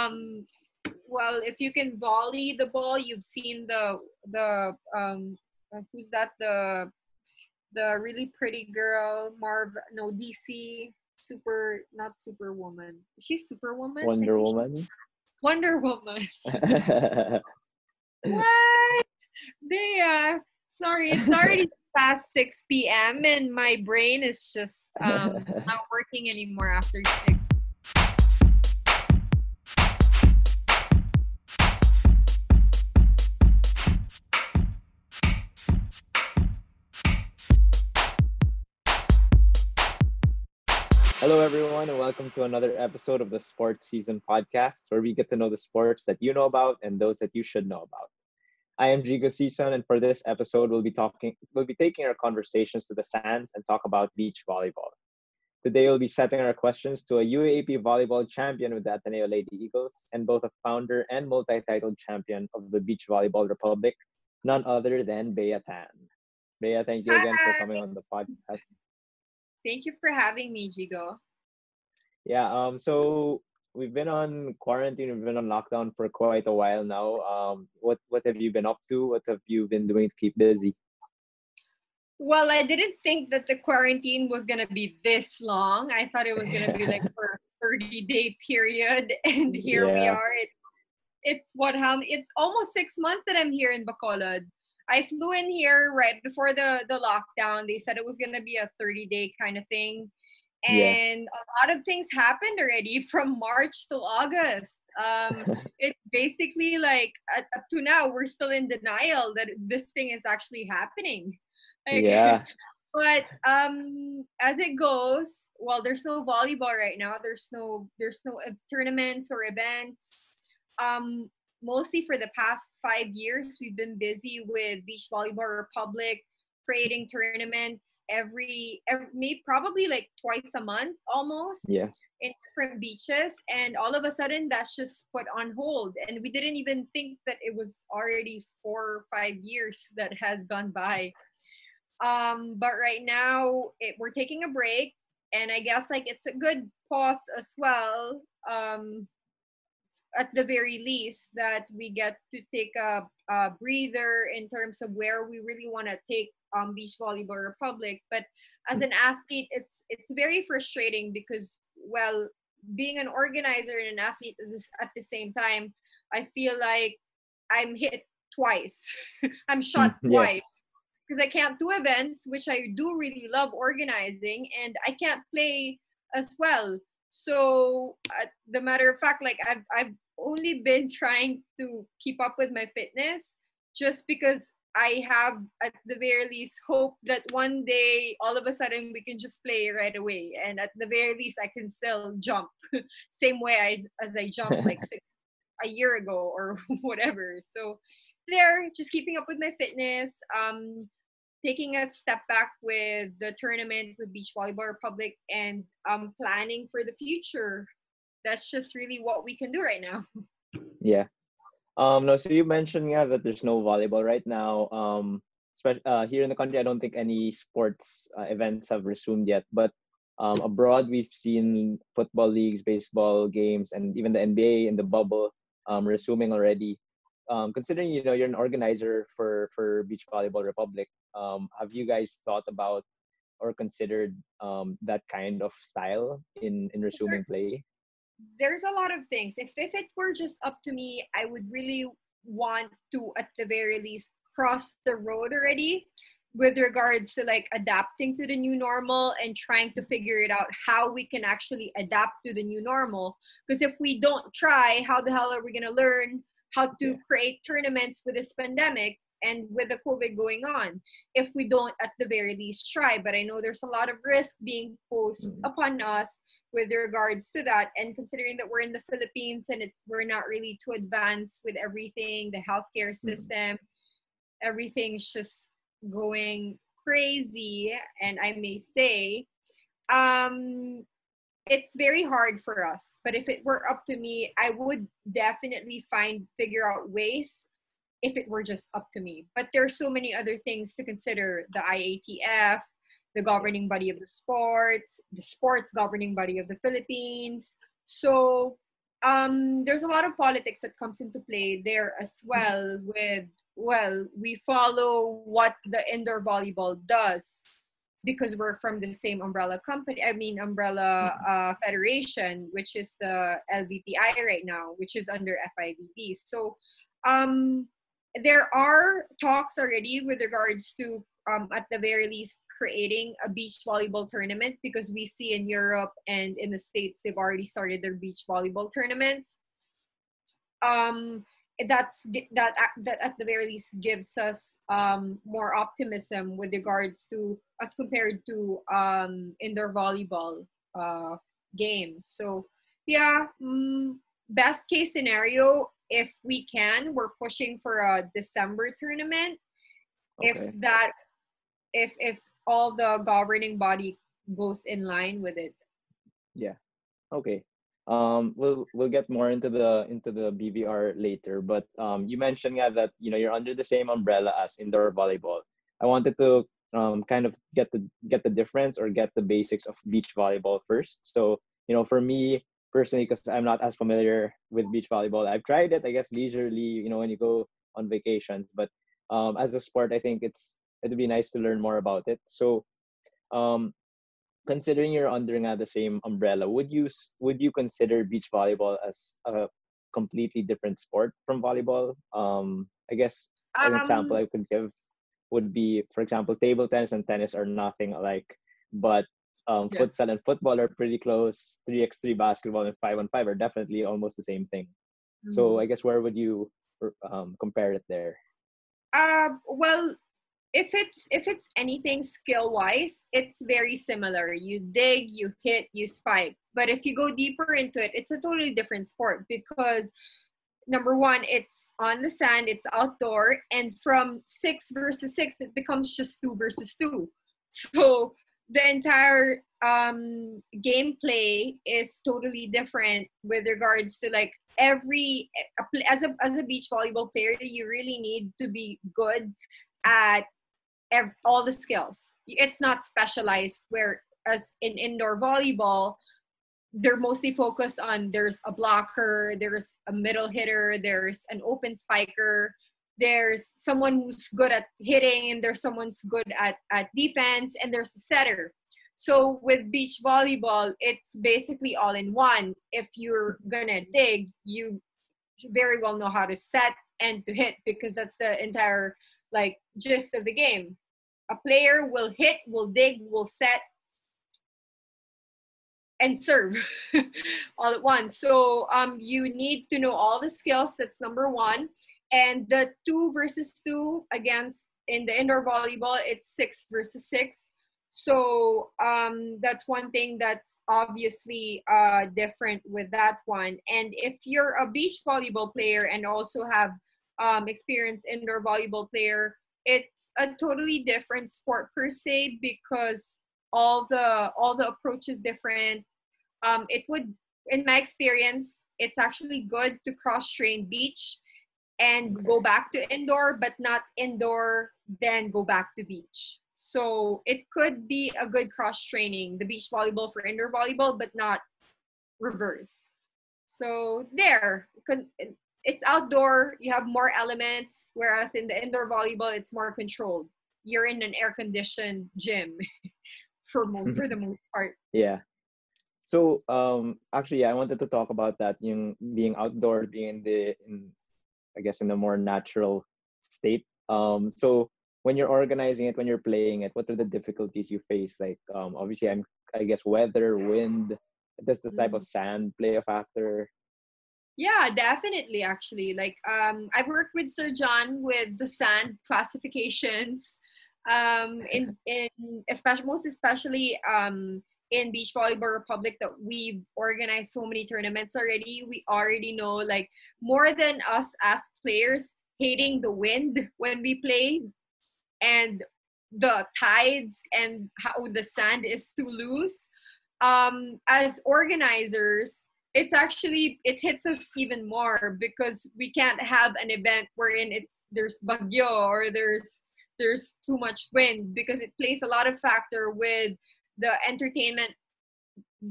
um well if you can volley the ball you've seen the the um uh, who's that? The the really pretty girl marv no dc super not superwoman. She's superwoman? Wonder Woman. wonder woman. What? They uh sorry it's already past 6 p.m and my brain is just um not working anymore after 6 Hello, everyone, and welcome to another episode of the Sports Season podcast, where we get to know the sports that you know about and those that you should know about. I am Jigo Season, and for this episode, we'll be talking, we'll be taking our conversations to the sands and talk about beach volleyball. Today, we'll be setting our questions to a UAAP volleyball champion with the Ateneo Lady Eagles and both a founder and multi-titled champion of the Beach Volleyball Republic, none other than Bea Tan. Bea, thank you again for coming on the podcast. Thank you for having me jigo Yeah, um, so we've been on quarantine, we've been on lockdown for quite a while now. Um, what what have you been up to? What have you been doing to keep busy? Well, I didn't think that the quarantine was gonna be this long. I thought it was gonna be like for a 30 day period, and here we are. It's it's what how it's almost six months that I'm here in Bacolod. I flew in here right before the the lockdown. They said it was gonna be a 30 day kind of thing. Yeah. And a lot of things happened already from March to August. Um, it's basically like at, up to now we're still in denial that this thing is actually happening Like, Yeah, but um as it goes well there's no volleyball right now there's no there's no tournaments or events um mostly for the past five years we've been busy with beach volleyball republic creating tournaments every, every maybe probably like twice a month almost yeah, in different beaches. And all of a sudden that's just put on hold. And we didn't even think that it was already four or five years that has gone by. Um but right now it, we're taking a break. And i guess like it's a good pause as well. Um at the very least that we get to take a, a breather in terms of where we really want to take um, beach volleyball republic. But as an athlete it's it's very frustrating because well being an organizer and an athlete at the same time i feel like i'm hit twice. I'm shot yeah. twice. Because i can't do events which i do really love organizing and i can't play as well so uh, the matter of fact like i've i've only been trying to keep up with my fitness just because I have at the very least hope that one day all of a sudden we can just play right away. And at the very least I can still jump same way as, as I jumped like six a year ago or whatever. So there just keeping up with my fitness. Um taking a step back with the tournament with beach volleyball republic and um planning for the future that's just really what we can do right now yeah. Um, no, so you mentioned yeah that there's no volleyball right now. Um, uh, here in the country, I don't think any sports uh, events have resumed yet. But um, abroad, we've seen football leagues, baseball games, and even the NBA in the bubble um, resuming already. Um, considering you know you're an organizer for for Beach Volleyball Republic, um, have you guys thought about or considered um, that kind of style in in resuming play? there's a lot of things. If if it were just up to me, I would really want to at the very least cross the road already with regards to like adapting to the new normal and trying to figure it out how we can actually adapt to the new normal because if we don't try how the hell are we going to learn how to Yeah. create tournaments with this pandemic and with the covid going on if we don't at the very least try but i know there's a lot of risk being posed Mhm. upon us with regards to that and considering that we're in the philippines and it, we're not really too advanced with everything the healthcare Mhm. system everything's just going crazy and i may say um it's very hard for us but if it were up to me i would definitely find figure out ways if it were just up to me but there are so many other things to consider the iatf the governing body of the sports the sports governing body of the philippines so um, there's a lot of politics that comes into play there as well. With well, we follow what the indoor volleyball does because we're from the same umbrella company. I mean, umbrella uh, federation, which is the LVPI right now, which is under FIVB. So um, there are talks already with regards to um, at the very least creating a beach volleyball tournament because we see in Europe and in the States they've already started their beach volleyball tournaments. Um, that's that that at the very least gives us um, more optimism with regards to as compared to um, indoor volleyball uh, games. So yeah, mm, best case scenario if we can, we're pushing for a December tournament. Okay. If that if if all the governing body goes in line with it. Yeah. Okay. Um, we'll we'll get more into the into the BVR later, but um, you mentioned yeah, that you know you're under the same umbrella as indoor volleyball. I wanted to um, kind of get the get the difference or get the basics of beach volleyball first. So you know, for me personally, because I'm not as familiar with beach volleyball, I've tried it. I guess leisurely, you know, when you go on vacations, but um, as a sport, I think it's it'd be nice to learn more about it. So, um, considering you're under the same umbrella, would you would you consider beach volleyball as a completely different sport from volleyball? Um, I guess an um, example I could give would be, for example, table tennis and tennis are nothing alike, but um, yeah. futsal and football are pretty close. Three x three basketball and five on five are definitely almost the same thing. Mm-hmm. So I guess where would you um, compare it there? Uh, well, if it's if it's anything skill wise it's very similar you dig you hit you spike but if you go deeper into it it's a totally different sport because number one it's on the sand it's outdoor and from six versus six it becomes just two versus two so the entire um gameplay is totally different with regards to like every as a as a beach volleyball player you really need to be good at ev- all the skills. It's not specialized where as in indoor volleyball, they're mostly focused on there's a blocker, there's a middle hitter, there's an open spiker, there's someone who's good at hitting, and there's someone who's good at, at defense, and there's a setter. So with beach volleyball, it's basically all in one. If you're gonna dig, you very well know how to set and to hit because that's the entire like gist of the game a player will hit, will dig, will set, and serve all at once. So um, you need to know all the skills. That's number one. And the two versus two against in the indoor volleyball, it's six versus six. So um, that's one thing that's obviously uh, different with that one. And if you're a beach volleyball player and also have um, experience indoor volleyball player, it's a totally different sport per se because all the all the approach is different um it would in my experience it's actually good to cross train beach and go back to indoor but not indoor then go back to beach. So it could be a good cross training the beach volleyball for indoor volleyball but not reverse. So there it's outdoor you have more elements whereas in the indoor volleyball it's more controlled. You're in an air conditioned gym for most for the most part. Yeah. So um actually yeah, i wanted to talk about that yung being outdoor being in the in i guess in a more natural state um so when you're organizing it when you're playing it what are the difficulties you face like um obviously i'm i guess weather wind does the type mm. of sand play a factor yeah, definitely. Actually, like um, I've worked with Sir John with the sand classifications. Um, in in especially most especially um in beach volleyball republic that we've organized so many tournaments already. We already know like more than us as players hating the wind when we play and the tides and how the sand is too loose. Um as organizers it's actually it hits us even more because we can't have an event wherein it's there's bagyo or there's there's too much wind because it plays a lot of factor with the entertainment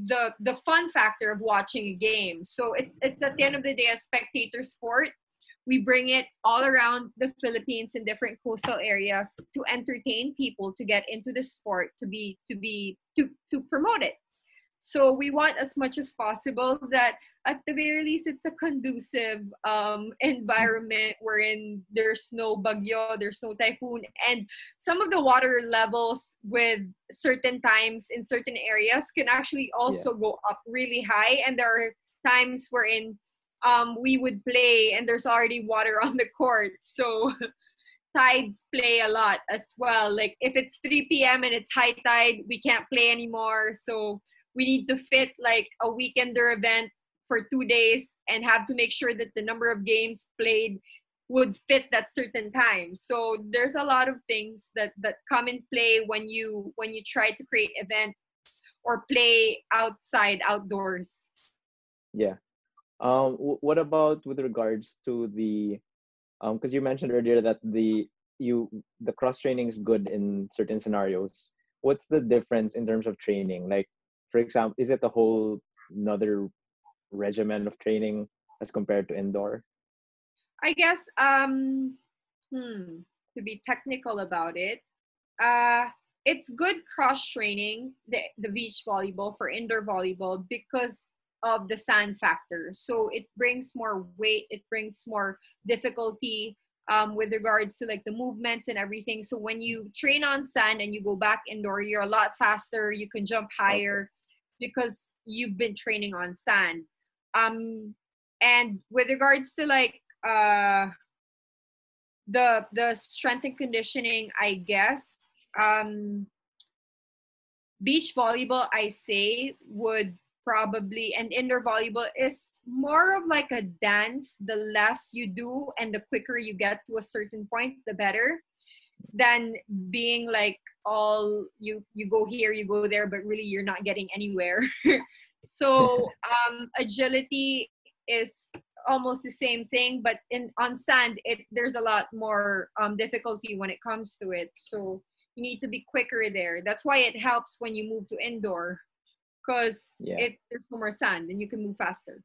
the the fun factor of watching a game. So it, it's at the end of the day a spectator sport. We bring it all around the Philippines in different coastal areas to entertain people to get into the sport to be to be to to promote it. So we want as much as possible that at the very least it's a conducive um, environment wherein there's no bagyo, there's no typhoon, and some of the water levels with certain times in certain areas can actually also yeah. go up really high. And there are times wherein um, we would play and there's already water on the court. So tides play a lot as well. Like if it's 3 p.m. and it's high tide, we can't play anymore. So we need to fit like a weekender event for two days and have to make sure that the number of games played would fit that certain time. So there's a lot of things that that come in play when you when you try to create events or play outside outdoors. Yeah. Um what about with regards to the um because you mentioned earlier that the you the cross training is good in certain scenarios. What's the difference in terms of training? Like for example, is it a whole another regimen of training as compared to indoor? I guess um hmm, to be technical about it, uh it's good cross training the, the beach volleyball for indoor volleyball because of the sand factor. So it brings more weight, it brings more difficulty um, with regards to like the movements and everything. So when you train on sand and you go back indoor, you're a lot faster. You can jump higher because you've been training on sand. Um, and with regards to like uh, the the strength and conditioning, I guess um, beach volleyball, I say would probably and indoor volleyball is more of like a dance the less you do and the quicker you get to a certain point the better than being like all you you go here you go there but really you're not getting anywhere. So um agility is almost the same thing but in on sand it there's a lot more um difficulty when it comes to it. So you need to be quicker there. That's why it helps when you move to indoor because yeah. it there's no more sand and you can move faster.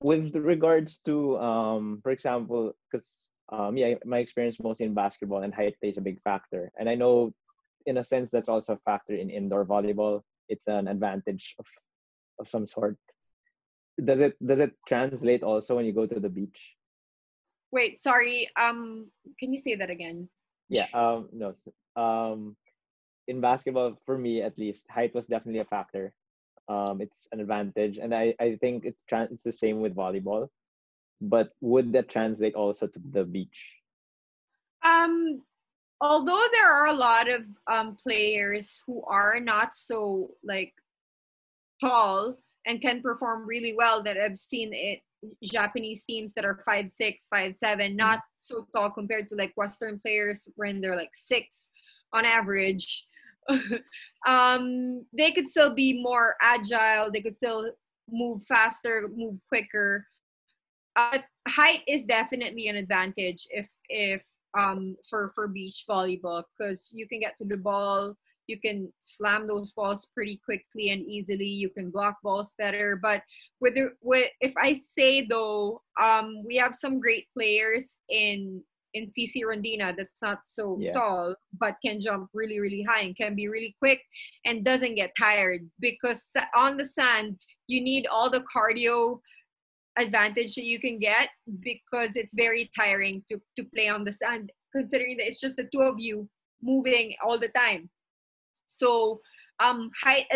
With regards to um for example because um, yeah, my experience mostly in basketball and height plays a big factor. And I know, in a sense, that's also a factor in indoor volleyball. It's an advantage of of some sort. Does it does it translate also when you go to the beach? Wait, sorry. Um, can you say that again? Yeah. Um. No. Um, in basketball, for me at least, height was definitely a factor. Um, it's an advantage, and I I think it's trans- it's the same with volleyball but would that translate also to the beach? Um although there are a lot of um players who are not so like tall and can perform really well that i've seen it japanese teams that are five six five seven mm. not so tall compared to like western players when they're like six on average. Um they could still be more agile they could still move faster move quicker uh, height is definitely an advantage if if um for for beach volleyball because you can get to the ball you can slam those balls pretty quickly and easily you can block balls better but with the with if i say though um we have some great players in in cc rondina that's not so yeah. tall but can jump really really high and can be really quick and doesn't get tired because on the sand you need all the cardio advantage that you can get because it's very tiring to, to play on the sand considering that it's just the two of you moving all the time. So um height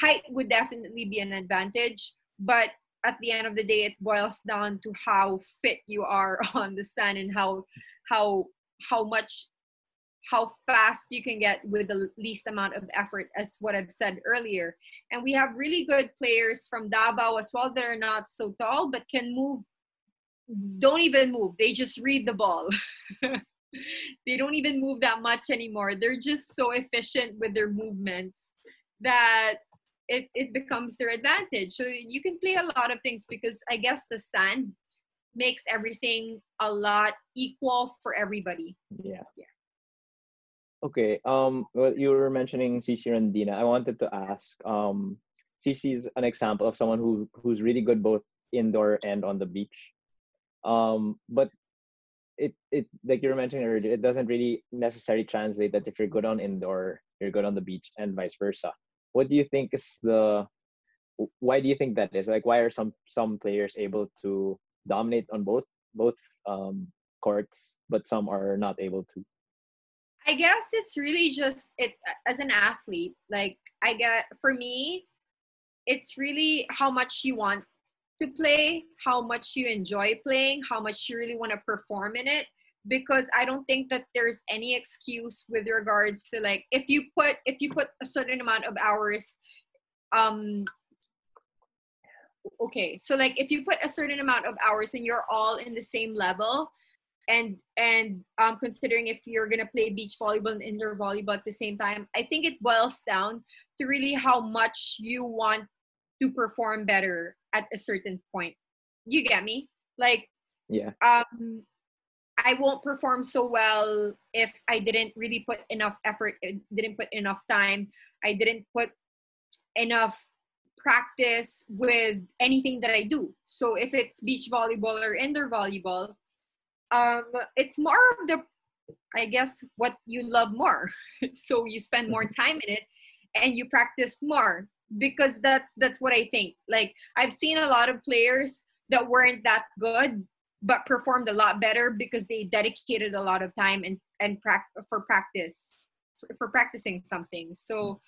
height would definitely be an advantage but at the end of the day it boils down to how fit you are on the sand and how how how much how fast you can get with the least amount of effort as what i've said earlier. And we have really good players from davao as well that are not so tall but can move don't even move. They just read the ball. They don't even move that much anymore. They're just so efficient with their movements that it, it becomes their advantage. So you can play a lot of things because i guess the sand makes everything a lot equal for everybody. Yeah. Yeah Okay. Um. Well, you were mentioning CC Rondina. I wanted to ask. Um, CC is an example of someone who who's really good both indoor and on the beach. Um, but it it like you were mentioning earlier, it doesn't really necessarily translate that if you're good on indoor, you're good on the beach, and vice versa. What do you think is the why do you think that is? Like, why are some some players able to dominate on both both um, courts, but some are not able to? I guess it's really just it as an athlete. Like I get for me, it's really how much you want to play, how much you enjoy playing, how much you really want to perform in it. Because I don't think that there's any excuse with regards to like if you put if you put a certain amount of hours, um, okay, so like if you put a certain amount of hours and you're all in the same level, and and um, considering if you're gonna play beach volleyball and indoor volleyball at the same time, I think it boils down to really how much you want to perform better at a certain point. You get me? Like, yeah. Um, I won't perform so well if I didn't really put enough effort, uh, didn't put enough time, I didn't put enough practice with anything that I do. So if it's beach volleyball or indoor volleyball, um, it's more of the, I guess, what you love more. so you spend more mm-hmm. time in it and you practice more because that's that's what I think. Like I've seen a lot of players that weren't that good but performed a lot better because they dedicated a lot of time and and pra- for practice for, for practicing something. So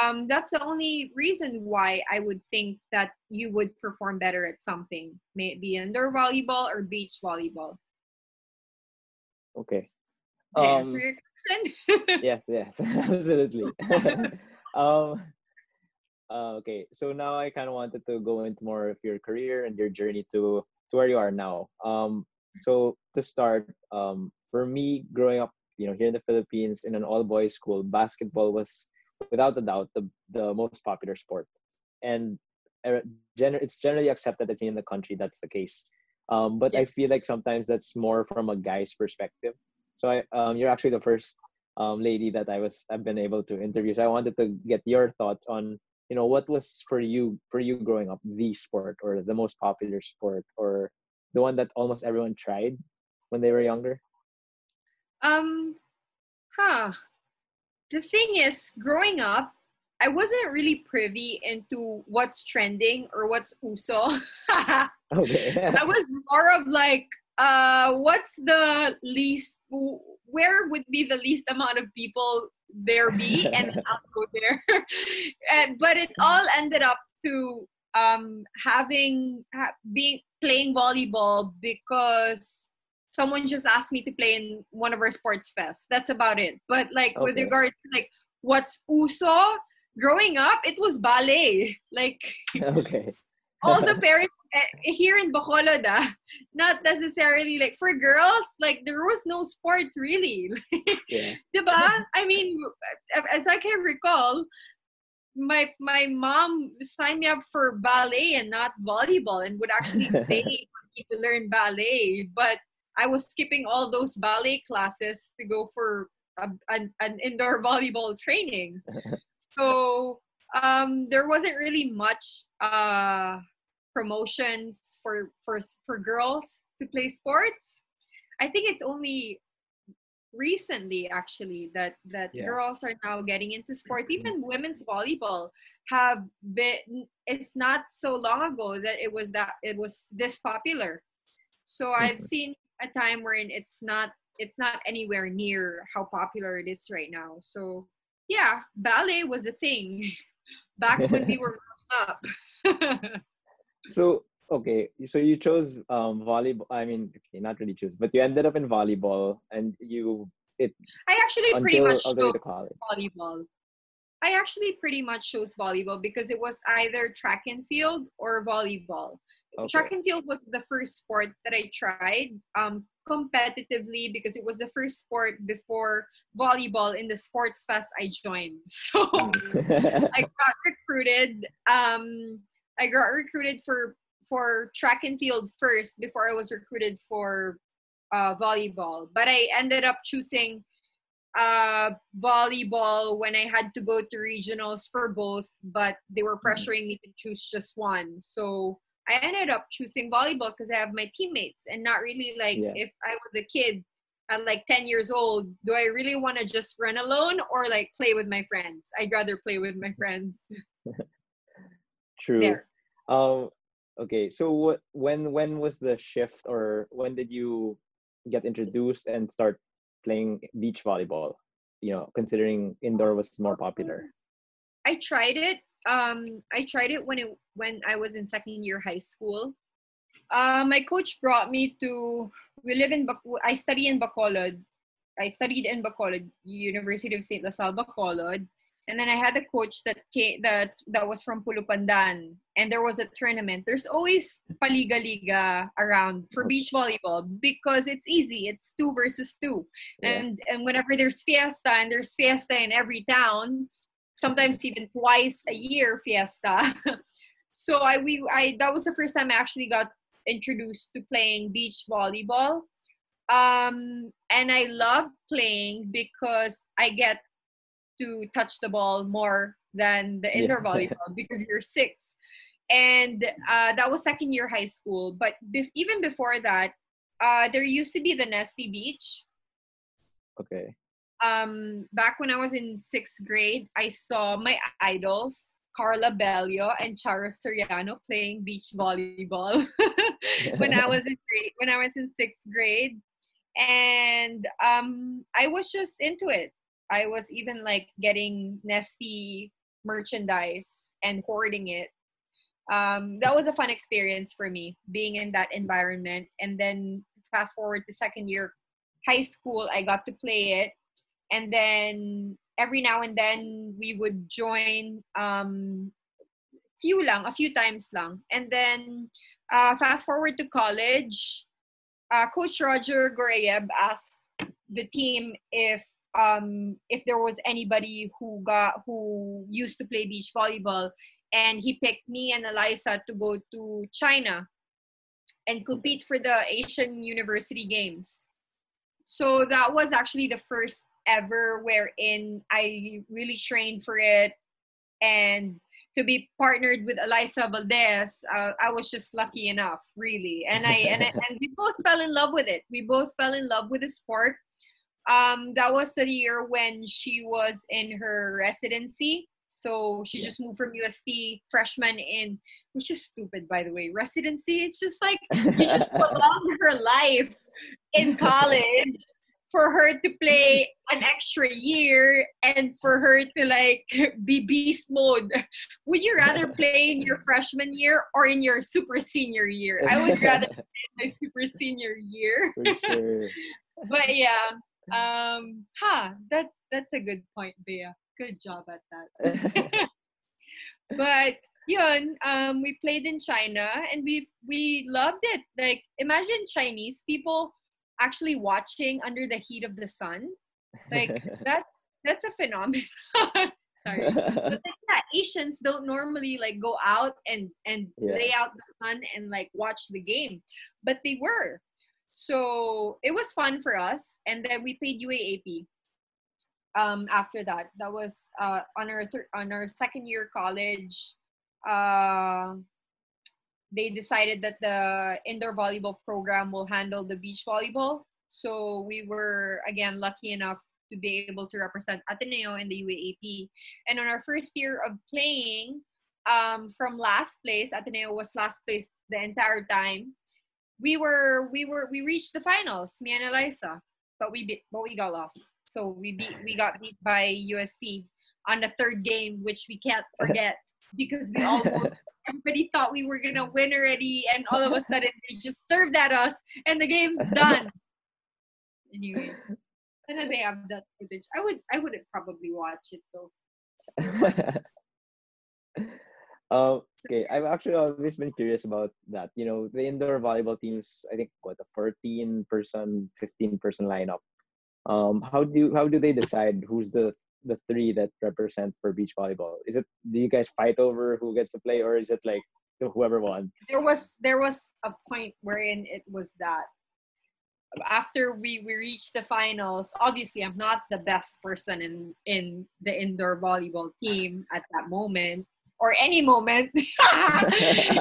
um, that's the only reason why I would think that you would perform better at something, maybe indoor volleyball or beach volleyball. Okay. Um, answer your question? yes, yes, absolutely. um, uh, okay, so now I kind of wanted to go into more of your career and your journey to to where you are now. Um, so to start, um, for me, growing up, you know, here in the Philippines in an all boys school, basketball was without a doubt the the most popular sport, and gener- it's generally accepted that in the country that's the case. Um, but I feel like sometimes that's more from a guy's perspective. So I, um, you're actually the first um, lady that I was I've been able to interview. So I wanted to get your thoughts on you know what was for you for you growing up the sport or the most popular sport or the one that almost everyone tried when they were younger. Um, huh. The thing is, growing up, I wasn't really privy into what's trending or what's uso. okay. I was more of like, uh, what's the least, where would be the least amount of people there be, and I'll go there. and but it all ended up to um, having ha- being playing volleyball because someone just asked me to play in one of our sports fests. That's about it. But like okay. with regards to like what's uso, growing up, it was ballet. Like okay. All the parents eh, here in Bacolod, ah, not necessarily like for girls, like there was no sports really. yeah. Diba? I mean, as I can recall, my my mom signed me up for ballet and not volleyball and would actually pay for me to learn ballet. But I was skipping all those ballet classes to go for a, an, an indoor volleyball training. so um, there wasn't really much uh, promotions for for for girls to play sports. I think it's only recently actually that that yeah. girls are now getting into sports mm-hmm. even women's volleyball have been it's not so long ago that it was that it was this popular so mm-hmm. i've seen a time wherein it's not it's not anywhere near how popular it is right now so yeah ballet was a thing back when we were growing up. So okay so you chose um volleyball i mean okay not really choose but you ended up in volleyball and you it i actually pretty much chose volleyball. I actually pretty much chose volleyball because it was either track and field or volleyball. Okay. track and field was the first sport that i tried um competitively because it was the first sport before volleyball in the sports fest i joined so i got recruited um I got recruited for for track and field first before I was recruited for uh, volleyball. But I ended up choosing uh, volleyball when I had to go to regionals for both, but they were Mm-hmm. pressuring me to choose just one. So I ended up choosing volleyball because I have my teammates and not really like Yeah. if I was a kid at like 10 years old, do I really want to just run alone or like play with my friends? I'd rather play with my friends. True. There. Um. Okay. So what? When when was the shift, or when did you get introduced and start playing beach volleyball? You know, considering indoor was more popular. I tried it. Um, I tried it when it when I was in second year high school. Uh, my coach brought me to. We live in. I study in Bacolod. I studied in Bacolod, University of Saint LaSalle, Bacolod, and then I had a coach that came that that was from Pulupandan, and there was a tournament. There's always paliga liga around for beach volleyball because it's easy. It's two versus two, Yeah. and and whenever there's fiesta and there's fiesta in every town, sometimes even twice a year fiesta. so I we I that was the first time I actually got introduced to playing beach volleyball. Um and I love playing because I get to touch the ball more than the indoor Yeah. volleyball because you're six. And uh, that was second year high school. But bef- even before that, uh, there used to be the Nestea Beach Okay. Um back when I was in sixth grade, I saw my idols, Carla Bellio and Charo Soriano playing beach volleyball when I was in grade when I was in sixth grade. And um I was just into it. I was even like getting nestea merchandise and hoarding it. Um, that was a fun experience for me being in that environment. And then fast forward to second year high school, I got to play it and then every now and then we would join um few lang a few times lang. And then uh, fast forward to college uh, coach roger gorayeb asked the team if um if there was anybody who got who used to play beach volleyball. And he picked me and alyssa to go to china and compete for the asian university games. So that was actually the first ever wherein I really trained for it. And to be partnered with Alyssa Valdez, uh, I was just lucky enough, really. And I and, I, and we both fell in love with it. We both fell in love with the sport. Um, that was the year when she was in her residency. So she Yeah. just moved from UST freshman in, which is stupid, by the way. Residency, it's just like you just prolong her life in college for her to play an extra year and for her to like be beast mode. Would you rather play in your freshman year or in your super senior year? I would rather play in my super senior year. Sure. But yeah, um, huh, that's that's a good point, Bea. Good job at that. but yun, um, we played in China and we we loved it. Like imagine Chinese people actually watching under the heat of the sun. Like that's that's a phenomenon. Sorry. But like, yeah, Asians don't normally like go out and and Yeah. lay out the sun and like watch the game, but they were. So it was fun for us, and then we played UAAP. Um, after that, that was uh, on our thir- on our second year college. Uh, they decided that the indoor volleyball program will handle the beach volleyball. So we were again lucky enough to be able to represent Ateneo in the UAAP. And on our first year of playing, um, from last place, Ateneo was last place the entire time. We were we were we reached the finals, me and Alyssa, but we beat, but we got lost. So we beat we got beat by UST on the third game, which we can't forget because we almost everybody thought we were gonna win already, and all of a sudden they just served at us, and the game's done. Anyway, I know they have that footage. I would I wouldn't probably watch it though. um, okay, I've actually always been curious about that. You know, the indoor volleyball teams, I think what a 14 person, 15 person lineup. Um, how do you, how do they decide who's the the three that represent for beach volleyball? Is it do you guys fight over who gets to play, or is it like whoever wants? There was there was a point wherein it was that after we, we reached the finals, obviously I'm not the best person in in the indoor volleyball team at that moment or any moment.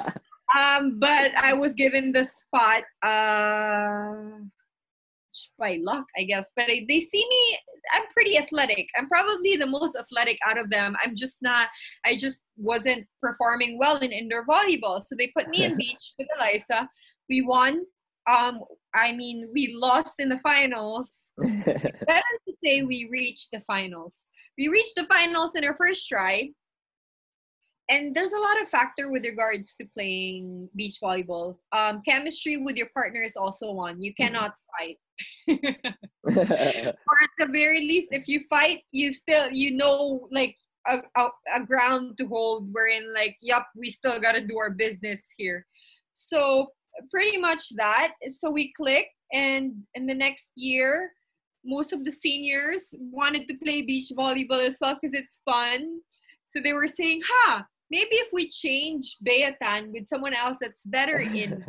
um, but I was given the spot uh, by luck, I guess. But I, they see me. I'm pretty athletic. I'm probably the most athletic out of them. I'm just not. I just wasn't performing well in indoor volleyball, so they put me in beach with Alyssa. We won. Um, I mean, we lost in the finals. Better to say we reached the finals. We reached the finals in our first try and there's a lot of factor with regards to playing beach volleyball. Um, chemistry with your partner is also one. You mm-hmm. cannot fight. or at the very least, if you fight, you still you know like a, a, a ground to hold. Wherein like, yup, we still gotta do our business here. So pretty much that. So we clicked, and in the next year, most of the seniors wanted to play beach volleyball as well because it's fun. So they were saying, "Ha, huh, maybe if we change Bea Tan with someone else that's better in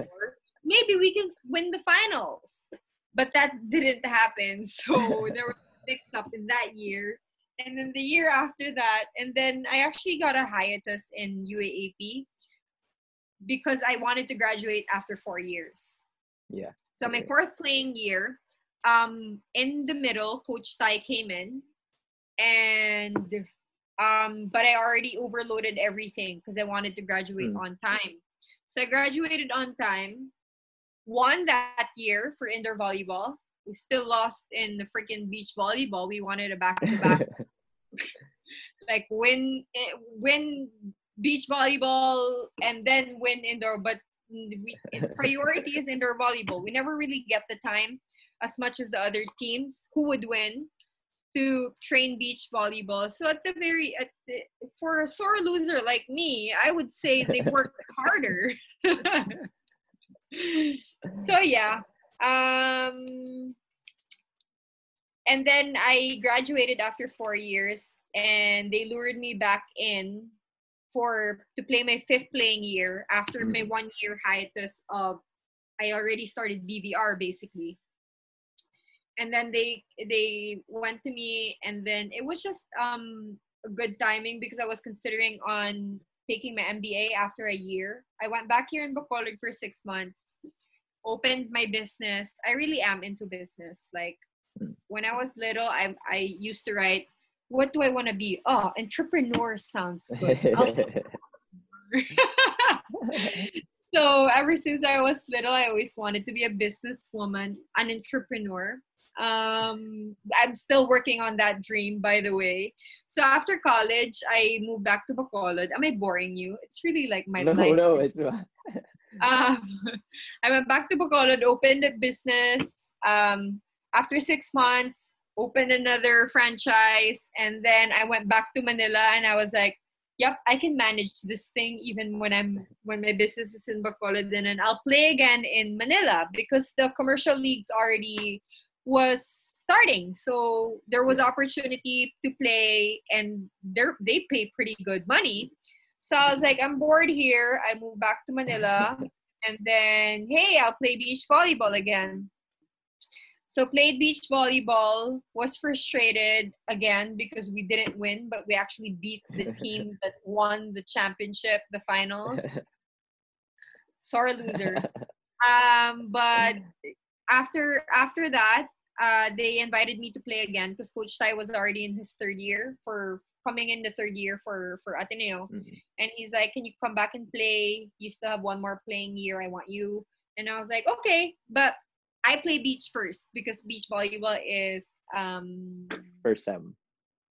maybe we can win the finals. But that didn't happen. So there was a mix up in that year. And then the year after that, and then I actually got a hiatus in UAAP because I wanted to graduate after four years. Yeah. So my fourth playing year, um, in the middle, Coach Tai came in and um, but I already overloaded everything because I wanted to graduate mm. on time. So I graduated on time, won that year for indoor volleyball. We still lost in the freaking beach volleyball. We wanted a back to back. like win eh, win beach volleyball and then win indoor but we, priority is indoor volleyball we never really get the time as much as the other teams who would win to train beach volleyball. So at the very at the, for a sore loser like me, I would say they worked harder. so yeah. Um and then I graduated after 4 years and they lured me back in for to play my fifth playing year after my mm. one year hiatus of I already started BVR basically and then they they went to me and then it was just um a good timing because I was considering on taking my MBA after a year. I went back here in Bacolod for six months, opened my business. I really am into business. Like when I was little, I I used to write, "What do I want to be?" Oh, entrepreneur sounds good. so ever since I was little, I always wanted to be a businesswoman, an entrepreneur. Um, I'm still working on that dream, by the way. So after college, I moved back to Bacolod. Am I boring you? It's really like my no, life. No, no, it's um, I went back to Bacolod, opened a business. Um, after six months, opened another franchise, and then I went back to Manila, and I was like, "Yep, I can manage this thing even when I'm when my business is in Bacolod, and then I'll play again in Manila because the commercial leagues already was starting. So there was opportunity to play and they they pay pretty good money. So i was like i'm bored here. I moved back to manila and then hey i'll play beach volleyball again. So played beach volleyball was frustrated again because we didn't win but we actually beat the team that won the championship the finals. Sore loser. Um but after after that uh, they invited me to play again because Coach Tai was already in his third year for coming in the third year for for Ateneo, mm-hmm. and he's like, "Can you come back and play? You still have one more playing year. I want you." And I was like, "Okay," but I play beach first because beach volleyball is um first sem.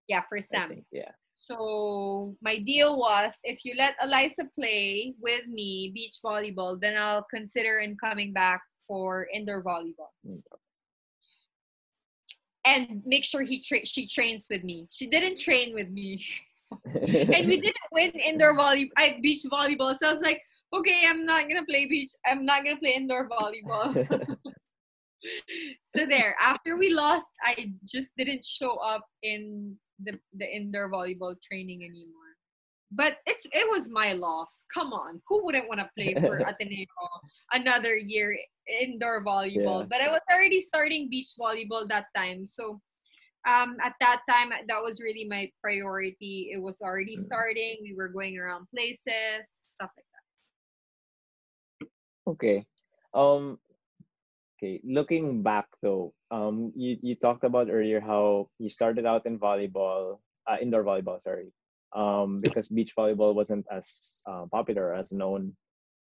Yeah, first sem. Think, yeah. So my deal was if you let Alyssa play with me beach volleyball, then I'll consider in coming back for indoor volleyball. Mm-hmm and make sure he tra- she trains with me. She didn't train with me. and we didn't win indoor volley I beach volleyball. So I was like, okay, I'm not gonna play beach. I'm not gonna play indoor volleyball. so there. After we lost, I just didn't show up in the the indoor volleyball training anymore. But it's it was my loss. Come on, who wouldn't want to play for Ateneo another year indoor volleyball. Yeah. But I was already starting beach volleyball that time. So um, at that time, that was really my priority. It was already Mm. starting. We were going around places, stuff like that. Okay. Um okay, looking back though, um you you talked about earlier how you started out in volleyball, uh, indoor volleyball, sorry. Um because beach volleyball wasn't as uh, popular as known.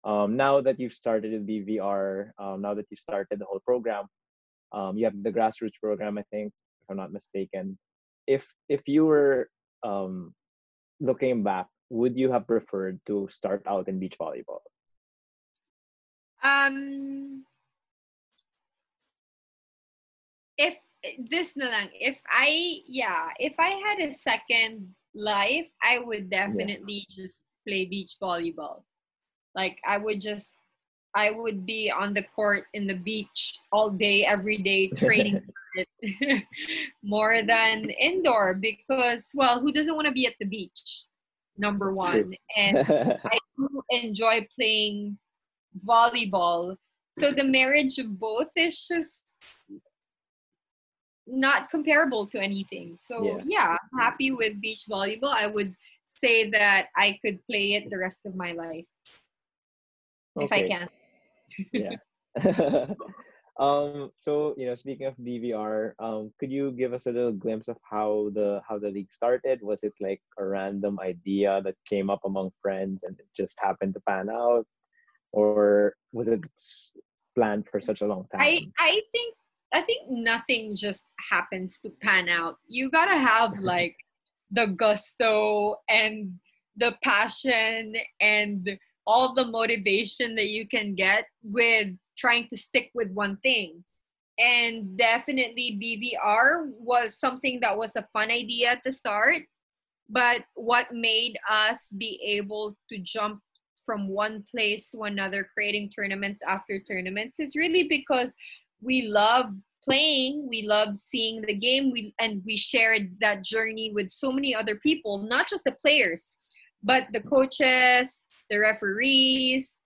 Um now that you've started the BVR, um now that you've started the whole program, um you have the grassroots program, I think, if I'm not mistaken. If if you were um looking back, would you have preferred to start out in beach volleyball? Um, if this na if I yeah, if I had a second life, I would definitely just play beach volleyball. Like I would just I would be on the court in the beach all day every day training it more than indoor because well, who doesn't want to be at the beach? Number one. And I do enjoy playing volleyball. So the marriage of both is just not comparable to anything. So Yeah. yeah, happy with beach volleyball. I would say that I could play it the rest of my life if I can. yeah. um. So you know, speaking of BVR, um, could you give us a little glimpse of how the how the league started? Was it like a random idea that came up among friends and it just happened to pan out, or was it planned for such a long time? I I think I think nothing just happens to pan out. You gotta have like the gusto and the passion and all the motivation that you can get with trying to stick with one thing. And definitely BVR was something that was a fun idea at the start. But what made us be able to jump from one place to another, creating tournaments after tournaments, is really because we love playing, we love seeing the game, we and we shared that journey with so many other people, not just the players, but the coaches, the referees,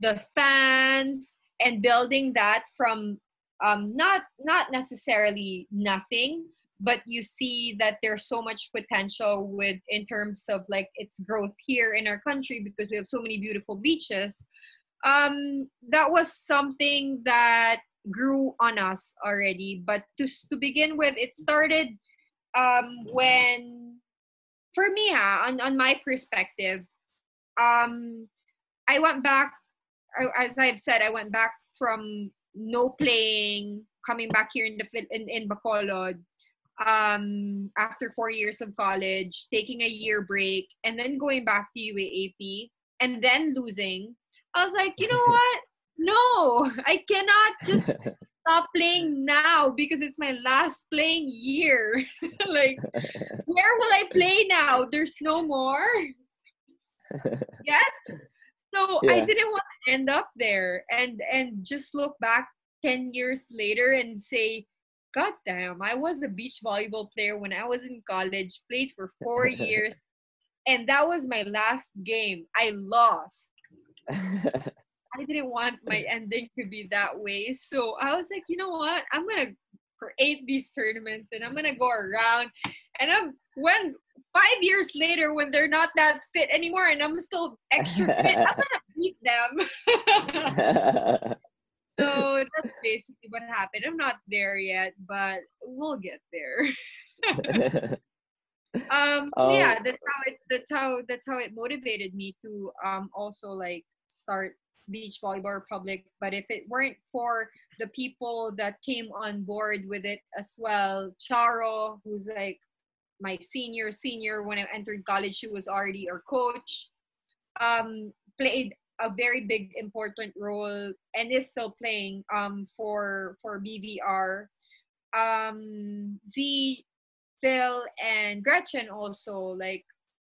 the fans, and building that from um, not not necessarily nothing, but you see that there's so much potential with in terms of like its growth here in our country because we have so many beautiful beaches. Um, that was something that grew on us already. But to to begin with, it started um, when, for me, ha, on on my perspective, um, I went back. As I've said, I went back from no playing, coming back here in the in, in Bacolod um, after four years of college, taking a year break, and then going back to UAAP, and then losing. I was like, you know what? No, I cannot just stop playing now because it's my last playing year. like, where will I play now? There's no more. Yes. So I didn't want to end up there and and just look back 10 years later and say, God damn, I was a beach volleyball player when I was in college, played for four years, and that was my last game. I lost. I didn't want my ending to be that way. So I was like, you know what? I'm gonna create these tournaments and I'm gonna go around and I'm when five years later when they're not that fit anymore and I'm still extra fit, I'm gonna beat them. so that's basically what happened. I'm not there yet, but we'll get there. um Oh. yeah that's how it that's how that's how it motivated me to um also like start beach volleyball republic but if it weren't for the people that came on board with it as well charo who's like my senior senior when i entered college she was already our coach um played a very big important role and is still playing um for for bvr um Dzi Fille and Gretchen also like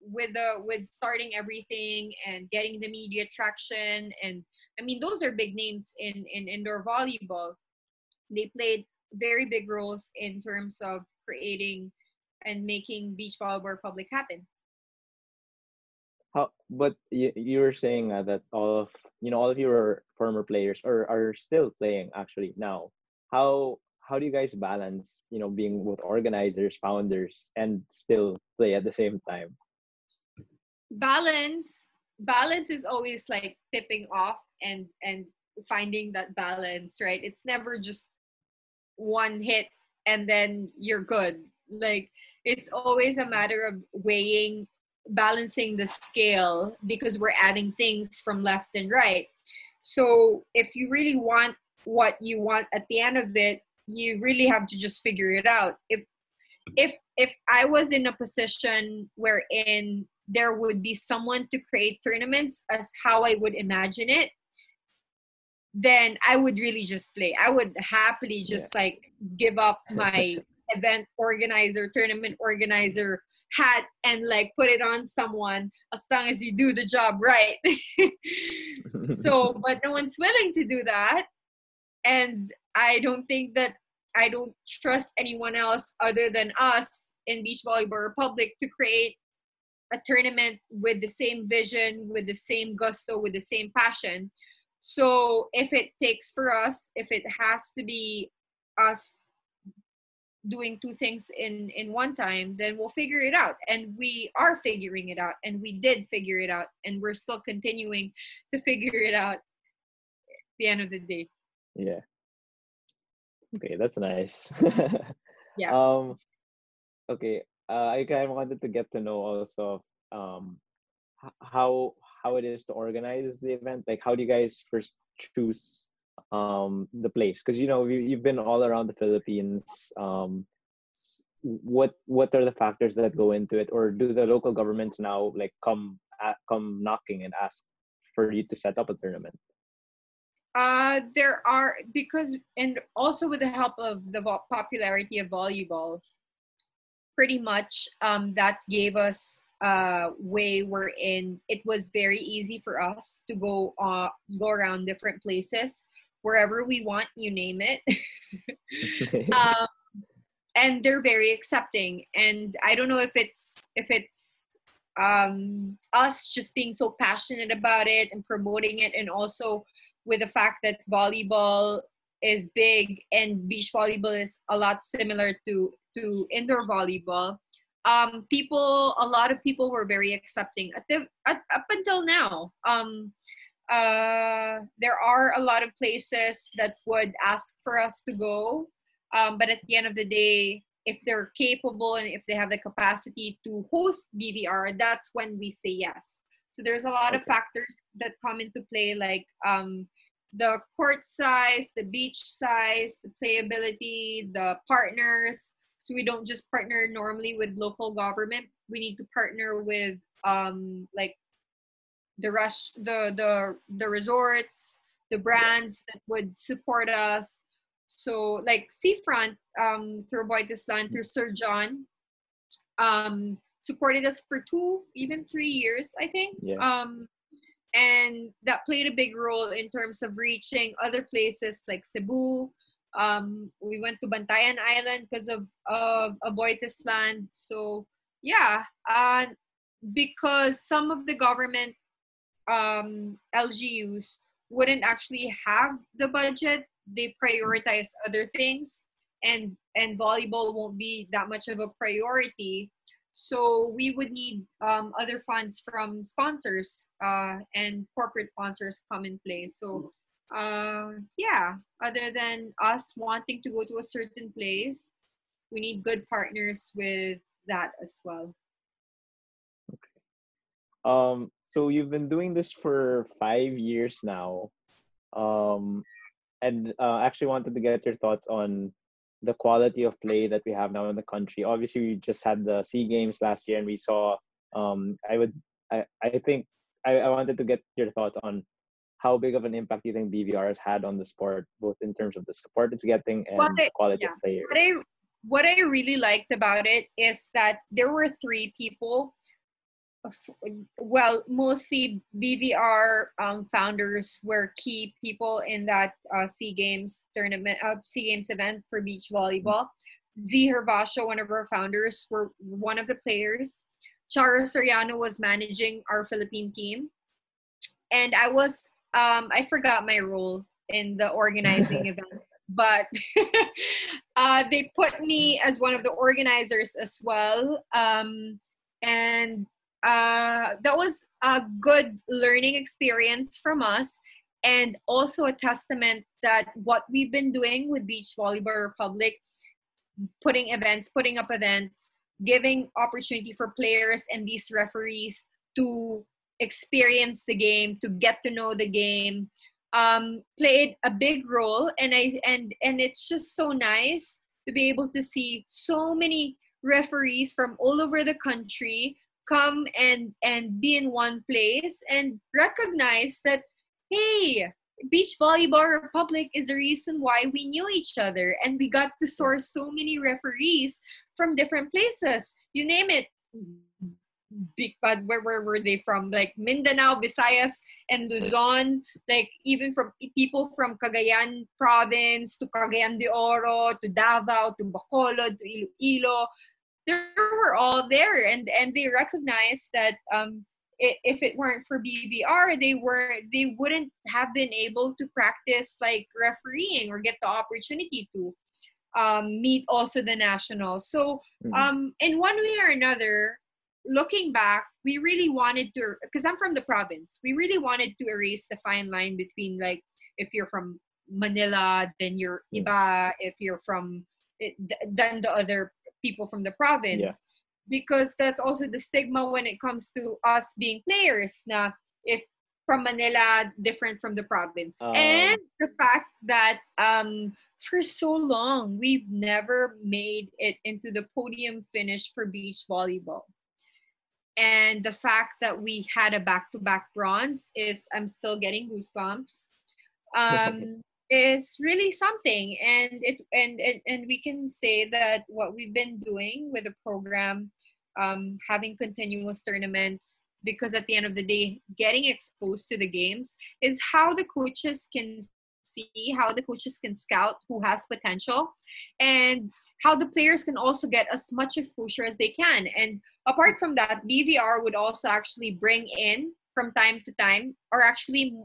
with the with starting everything and getting the media traction and I mean those are big names in in indoor volleyball. They played very big roles in terms of creating and making Beach Volleyball Republic happen. how but you, you were saying uh, that all of you know all of your former players or are still playing actually now how how do you guys balance you know being both organizers founders and still play at the same time balance balance is always like tipping off and and finding that balance right? It's never just one hit and then you're good. Like it's always a matter of weighing balancing the scale because we're adding things from left and right. So if you really want what you want at the end of it you really have to just figure it out. If if if i was in a position wherein there would be someone to create tournaments as how i would imagine it then i would really just play i would happily just yeah. like give up my event organizer tournament organizer hat and like put it on someone as long as you do the job right so but no one's willing to do that and i don't think that i don't trust anyone else other than us in beach volleyball republic to create a tournament with the same vision with the same gusto with the same passion. So if it takes for us if it has to be us doing two things in in one time then we'll figure it out. And we are figuring it out and we did figure it out and we're still continuing to figure it out at the end of the day. Yeah. Okay that's nice. Yeah. Um okay uh, i kind of wanted to get to know also um how how it is to organize the event like how do you guys first choose um the place? Because you know you, you've been all around the philippines um what what are the factors that go into it? Or do the local governments now like come come knocking and ask for you to set up a tournament? Uh there are because and also with the help of the popularity of volleyball pretty much um that gave us a way wherein it was very easy for us to go uh go around different places wherever we want, you name it. um, and they're very accepting. And I don't know if it's if it's um, us just being so passionate about it and promoting it, and also with the fact that volleyball is big and beach volleyball is a lot similar to to indoor volleyball um, people a lot of people were very accepting at the at, up until now um, uh, there are a lot of places that would ask for us to go. Um, but at the end of the day, if they're capable and if they have the capacity to host BVR, that's when we say yes. So there's a lot okay. of factors that come into play, like um, the court size, the beach size, the playability, the partners. So we don't just partner normally with local government. We need to partner with um, like the rush the the the resorts the brands that would support us so like seafront um through AboitizLand through sir john um supported us for two even three years i think yeah. um and that played a big role in terms of reaching other places like cebu um we went to bantayan island because of of Aboitiz so yeah uh because some of the government um, LGUs wouldn't actually have the budget. They prioritize other things, and and volleyball won't be that much of a priority. So we would need um, other funds from sponsors uh, and corporate sponsors come in play. So uh, yeah, other than us wanting to go to a certain place, we need good partners with that as well. Okay. Um, so you've been doing this for five years now um, and uh, actually wanted to get your thoughts on the quality of play that we have now in the country obviously we just had the sea games last year and we saw um, i would i, I think I, I wanted to get your thoughts on how big of an impact do you think bvr has had on the sport both in terms of the support it's getting and I, quality yeah. of players what I, what I really liked about it is that there were three people well, mostly BVR um, founders were key people in that uh, Sea Games tournament, uh, Sea Games event for beach volleyball. Dzi Gervacio, one of our founders, were one of the players. Charo Soriano was managing our Philippine team. And I was, um, I forgot my role in the organizing event, but uh, they put me as one of the organizers as well. Um, and uh, that was a good learning experience from us and also a testament that what we've been doing with Beach Volleyball Republic, putting events, putting up events, giving opportunity for players and these referees to experience the game, to get to know the game, um, played a big role. And I and and it's just so nice to be able to see so many referees from all over the country come and and be in one place and recognize that hey beach volleyball republic is the reason why we knew each other. And we got to source so many referees from different places. You name it big bad where, where were they from like mindanao visayas and luzon like even from people from cagayan province to cagayan de oro to davao to bacolod to iloilo they were all there and and they recognized that um if it weren't for BVR, they were they wouldn't have been able to practice like refereeing or get the opportunity to um, meet also the nationals. So mm-hmm. um, in one way or another, looking back, we really wanted to because I'm from the province. We really wanted to erase the fine line between like if you're from Manila, then you're Iba. If you're from it, then the other people from the province. Yeah because that's also the stigma when it comes to us being players na if from Manila different from the province um, and the fact that um for so long we've never made it into the podium finish for beach volleyball and the fact that we had a back-to-back bronze is i'm still getting goosebumps. Um is really something. And it and, and and we can say that what we've been doing with the program um, having continuous tournaments because at the end of the day getting exposed to the games is how the coaches can see how the coaches can scout who has potential and how the players can also get as much exposure as they can. And apart from that bvr would also actually bring in from time to time or actually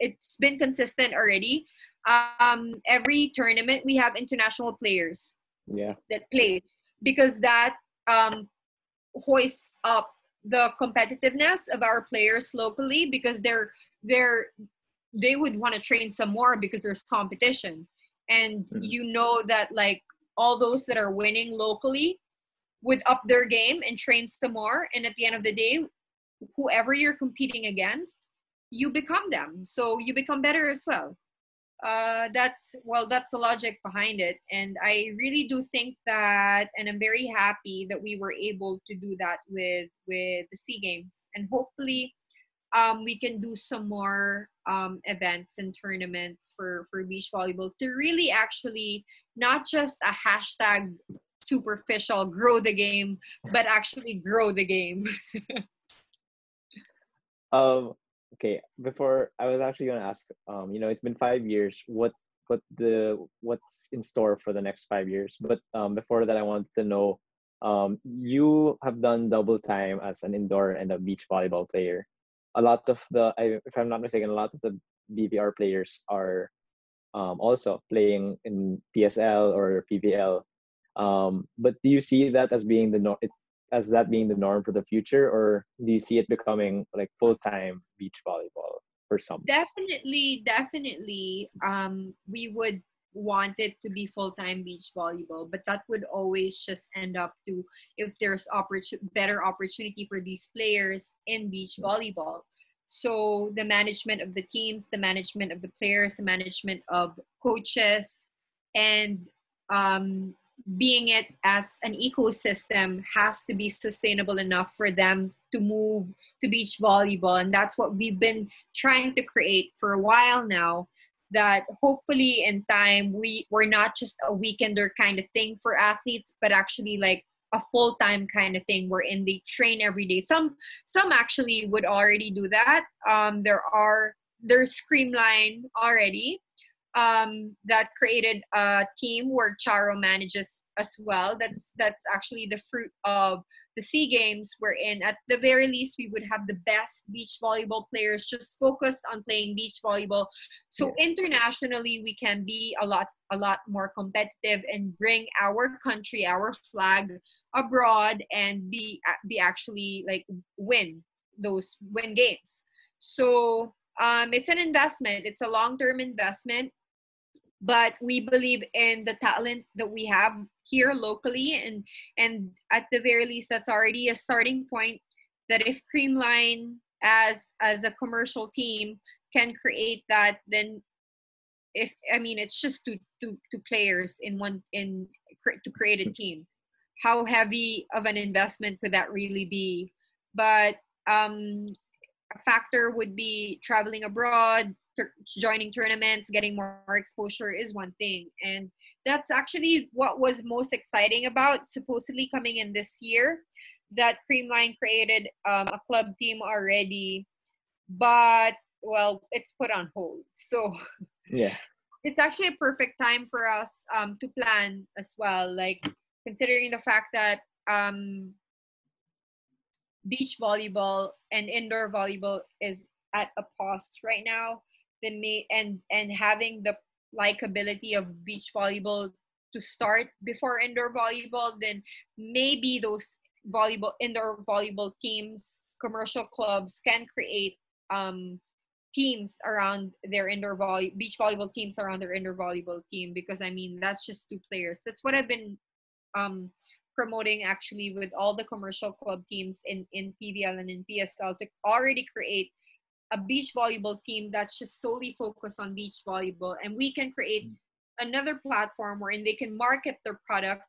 it's been consistent already. Um, every tournament we have international players yeah. that plays because that um, hoists up the competitiveness of our players locally because they're they're they would want to train some more because there's competition. And mm-hmm. you know that like all those that are winning locally would up their game and train some more. And at the end of the day whoever you're competing against you become them. So you become better as well. Uh, that's well that's the logic behind it. And i really do think that and i'm very happy that we were able to do that with with the sea games. And hopefully um, we can do some more um, events and tournaments for for beach volleyball to really actually not just a hashtag superficial grow the game but actually grow the game. Um okay before i was actually going to ask um you know it's been five years. What what the what's in store for the next five years? But um before that i wanted to know um you have done double time as an indoor and a beach volleyball player a lot of the if i'm not mistaken a lot of the bvr players are um, also playing in psl or pvl um, but do you see that as being the norm as that being the norm for the future or do you see it becoming like full-time beach volleyball for some? Definitely definitely um we would want it to be full-time beach volleyball but that would always just end up to if there's oppor- better opportunity for these players in beach volleyball. So the management of the teams the management of the players the management of coaches and um, being it as an ecosystem has to be sustainable enough for them to move to beach volleyball and that's what we've been trying to create for a while now that hopefully in time we we're not just a weekender kind of thing for athletes but actually like a full-time kind of thing. Wherein they train every day. Some some actually would already do that. Um there are there's Creamline already um, that created a team where Charo manages as well. That's that's actually the fruit of the SEA Games wherein at the very least we would have the best beach volleyball players just focused on playing beach volleyball. So yeah. internationally we can be a lot a lot more competitive and bring our country, our flag abroad and be be actually like win those win games. So um, it's an investment. It's a long-term investment but we believe in the talent that we have here locally and and at the very least that's already a starting point that if creamline as as a commercial team can create that then if i mean it's just two two two players in one in to create a team. How heavy of an investment could that really be? But um a factor would be traveling abroad joining tournaments, getting more exposure is one thing. And that's actually what was most exciting about supposedly coming in this year that Creamline created um, a club team already, but well, it's put on hold. So yeah, it's actually a perfect time for us um, to plan as well. Like considering the fact that um, beach volleyball and indoor volleyball is at a pause right now the may and and having the likability of beach volleyball to start before indoor volleyball, then maybe those volleyball indoor volleyball teams, commercial clubs can create um, teams around their indoor volley beach volleyball teams around their indoor volleyball team because I mean that's just two players. That's what I've been um, promoting actually with all the commercial club teams in in PVL and in PSL to already create a beach volleyball team that's just solely focused on beach volleyball and we can create mm. another platform wherein they can market their product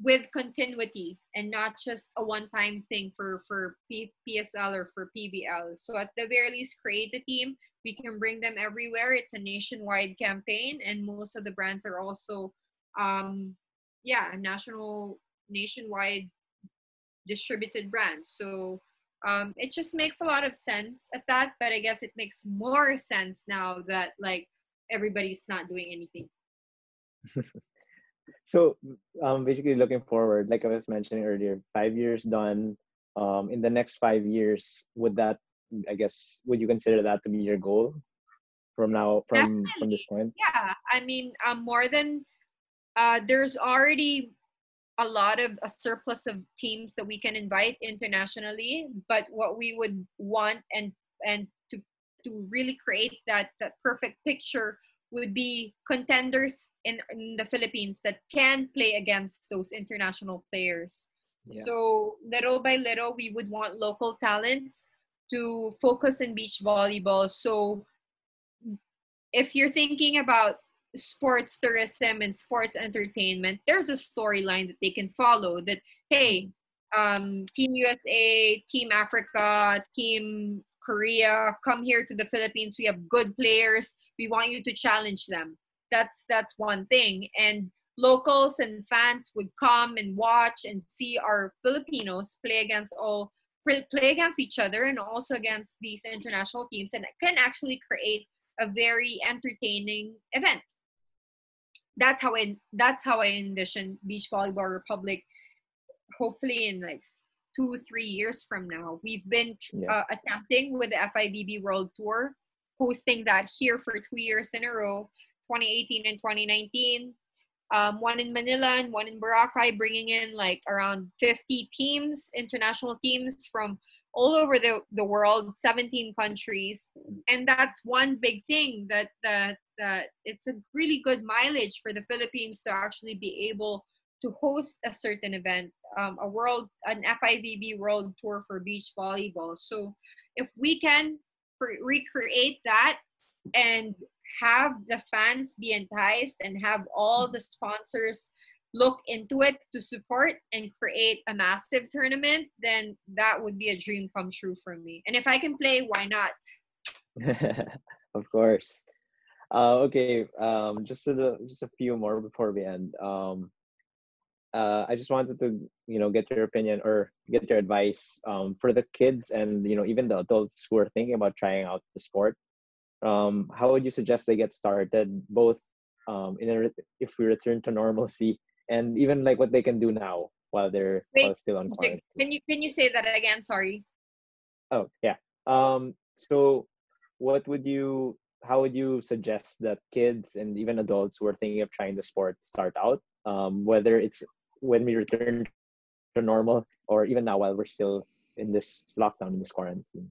with continuity and not just a one-time thing for for P- PSL or for PVL. So at the very least, create the team. We can bring them everywhere. It's a nationwide campaign, and most of the brands are also, um, yeah, a national, nationwide distributed brands. So um, it just makes a lot of sense at that but i guess it makes more sense now that like everybody's not doing anything. So um, basically looking forward like i was mentioning earlier five years done um, in the next five years would that i guess would you consider that to be your goal from now from Definitely. from this point? Yeah. I mean um, more than uh, there's already a lot of a surplus of teams that we can invite internationally but what we would want and and to to really create that that perfect picture would be contenders in, in the Philippines that can play against those international players. Yeah. So little by little, we would want local talents to focus in beach volleyball. So if you're thinking about sports tourism and sports entertainment, there's a storyline that they can follow that, hey, um, Team USA, Team Africa, Team Korea, come here to the Philippines. We have good players. We want you to challenge them. That's that's one thing. And locals and fans would come and watch and see our Filipinos play against all play against each other and also against these international teams and can actually create a very entertaining event that's how I that's how I envision Beach Volleyball Republic. Hopefully, in like two three years from now, we've been yeah. uh, attempting with the FIVB World Tour, hosting that here for two years in a row, 2018 and 2019. Um, one in Manila and one in Boracay, bringing in like around 50 teams, international teams from all over the, the world 17 countries. And that's one big thing that that that it's a really good mileage for the philippines to actually be able to host a certain event um, a world an fivb world tour for beach volleyball. So if we can pre- recreate that and have the fans be enticed and have all the sponsors look into it to support and create a massive tournament, then that would be a dream come true for me. And if I can play, why not? of course. Uh, okay, um, just a just a few more before we end. Um, uh, I just wanted to you know get your opinion or get your advice um, for the kids and you know even the adults who are thinking about trying out the sport. Um, how would you suggest they get started? Both um, in a, if we return to normalcy and even like what they can do now while they're Wait, while still on quarantine. Can you can you say that again? Sorry. Oh yeah. Um. So, what would you? How would you suggest that kids and even adults who are thinking of trying the sport start out? Um, whether it's when we return to normal or even now while we're still in this lockdown, in this quarantine.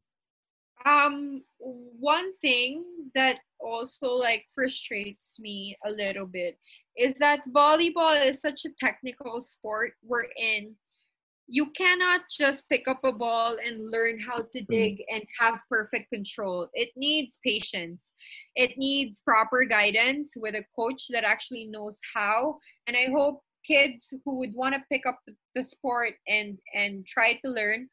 Um, one thing that also like frustrates me a little bit is that volleyball is such a technical sport we're in you cannot just pick up a ball and learn how to Mm. dig and have perfect control. It needs patience. It needs proper guidance with a coach that actually knows how. And I hope kids who would want to pick up the, the sport and and try to learn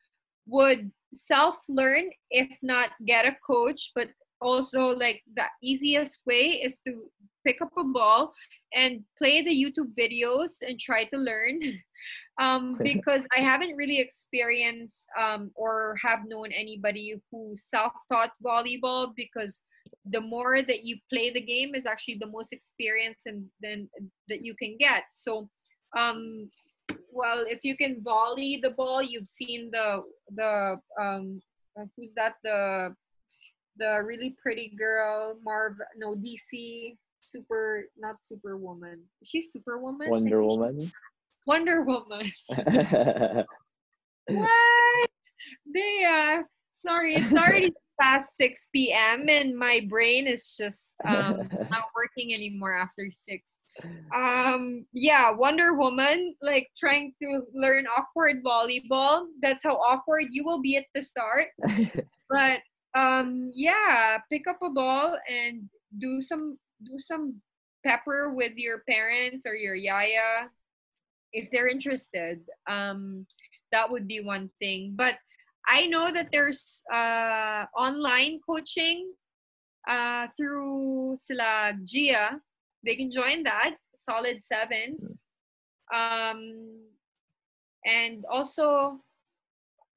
would self learn if not get a coach but also like the easiest way is to pick up a ball and play the youtube videos and try to learn um, because I haven't really experienced um, or have known anybody who self-taught volleyball because the more that you play the game is actually the most experience and then that you can get. So, um, well, if you can volley the ball, you've seen the the um, uh, who's that the the really pretty girl Marv no DC super not superwoman she's superwoman I Wonder Woman. Wonder Woman. what? They uh sorry, it's already past 6 p.m. and my brain is just um not working anymore after 6. Um yeah, Wonder Woman like trying to learn awkward volleyball. That's how awkward you will be at the start. But um yeah, pick up a ball and do some do some pepper with your parents or your yaya if they're interested um that would be one thing but i know that there's uh online coaching uh through sila gia they can join that solid sevens. Um and also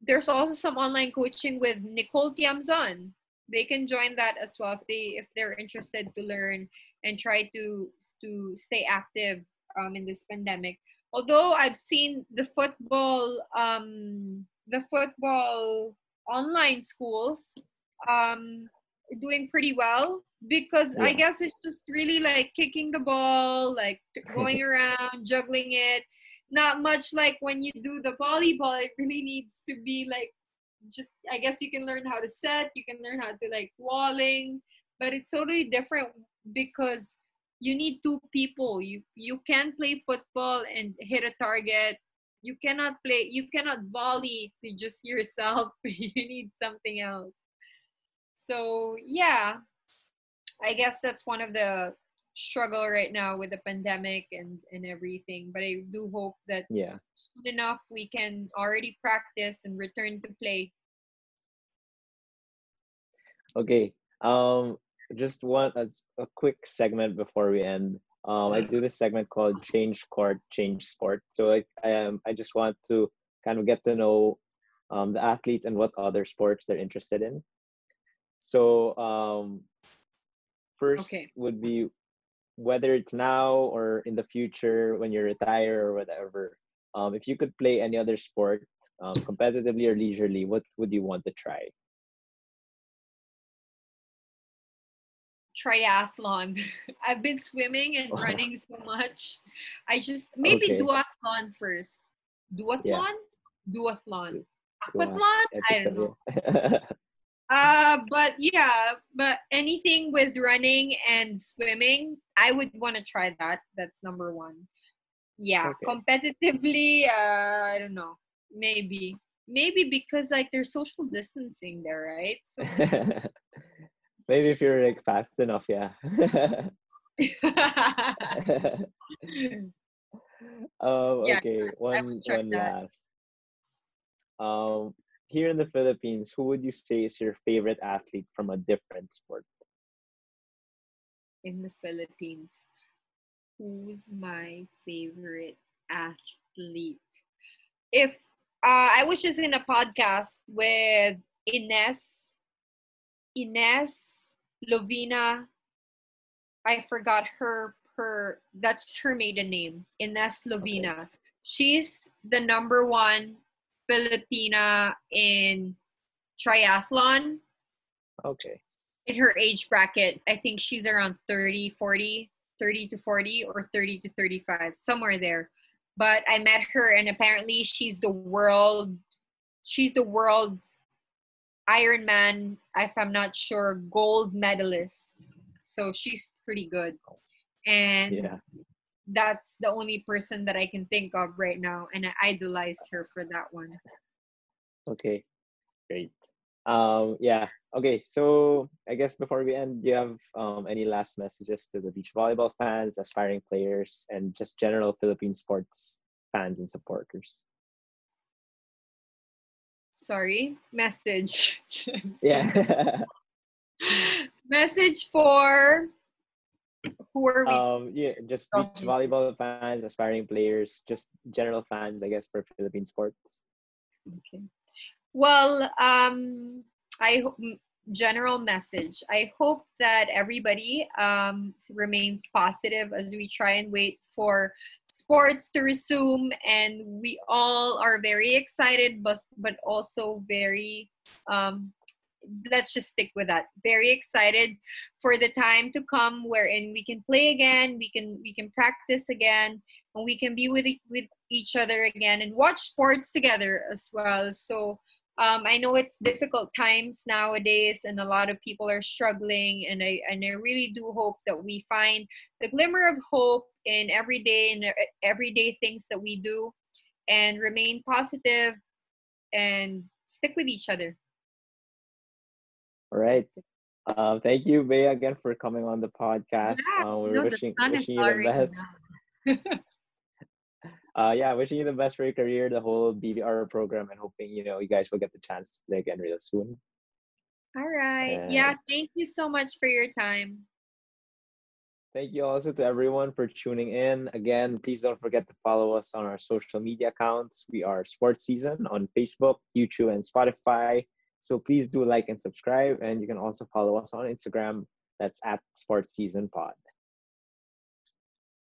there's also some online coaching with nicole tiamzon. They can join that as well if they if they're interested to learn and try to to stay active um, in this pandemic. Although I've seen the football um the football online schools um doing pretty well because I guess it's just really like kicking the ball, like going around, juggling it. Not much like when you do the volleyball, it really needs to be like just I guess you can learn how to set, you can learn how to like walling, but it's totally different because you need two people. You you can't play football and hit a target. You cannot play you cannot volley to just yourself. You need something else. So yeah i guess that's one of the struggle right now with the pandemic and and everything but i do hope that yeah. soon enough we can already practice and return to play Okay. Um, just one a quick segment before we end. Um, I do this segment called Change Court, Change Sport. So I, I um I just want to kind of get to know um the athletes and what other sports they're interested in. So um, first Okay. would be whether it's now or in the future when you retire or whatever. Um, if you could play any other sport, um, competitively or leisurely, what would you want to try? triathlon. I've been swimming and running so much. I just maybe Okay. duathlon first. Duathlon? Duathlon. Duat- Aquathlon? I don't know. Uh but yeah, but anything with running and swimming, I would want to try that. That's number one. Yeah, Okay. competitively, uh I don't know. Maybe. Maybe because like there's social distancing there, right? So Maybe if you're like fast enough, yeah. um, Yeah, okay, one one that. last. Um, here in the Philippines, who would you say is your favorite athlete from a different sport? in the Philippines. Who's my favorite athlete? If uh, I was just in a podcast with Ines, Ines Lovina. I forgot her her that's her maiden name, Ines Lovina. she's the number one Filipina in triathlon Okay. in her age bracket. I think she's around 30, 40, 30 to 40 or 30 to 35, somewhere there. But I met her and apparently she's the world she's the world's Ironman, if I'm not sure, gold medalist. So she's pretty good. And Yeah. That's the only person that I can think of right now and I idolize her for that one. Okay. Great. Um, yeah. Okay. So I guess before we end, do you have um, any last messages to the beach volleyball fans, aspiring players, and just general Philippine sports fans and supporters? Sorry, message. Yeah. message for who are we? um, yeah. Just beach volleyball fans, aspiring players, just general fans, I guess, for Philippine sports. Okay. Well, um, I hope general message. I hope that everybody um, remains positive as we try and wait for sports to resume, and we all are very excited, but but also very. Um, let's just stick with that. Very excited for the time to come, wherein we can play again, we can we can practice again, and we can be with with each other again and watch sports together as well. So um, I know it's difficult times nowadays, and a lot of people are struggling. And I and I really do hope that we find the glimmer of hope in everyday and everyday things that we do, and remain positive and stick with each other. All right. Um, thank you, Bea, again for coming on the podcast. Yeah, uh, we're no, wishing wishing you the best. uh yeah wishing you the best for your career the whole BVR program and hoping you know you guys will get the chance to play again real soon All right. Yeah. Thank you so much for your time. thank you also to everyone for tuning in again please don't forget to follow us on our social media accounts we are sports season on facebook youtube and spotify so please do like and subscribe and you can also follow us on instagram. That's at sports season pod